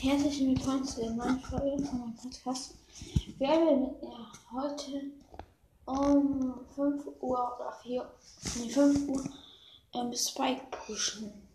Herzlich willkommen zu der neuen Folge von meinem Podcast. Wir werden ja heute um 5 Uhr oder 4 nee, 5 Uhr ähm, Spike pushen.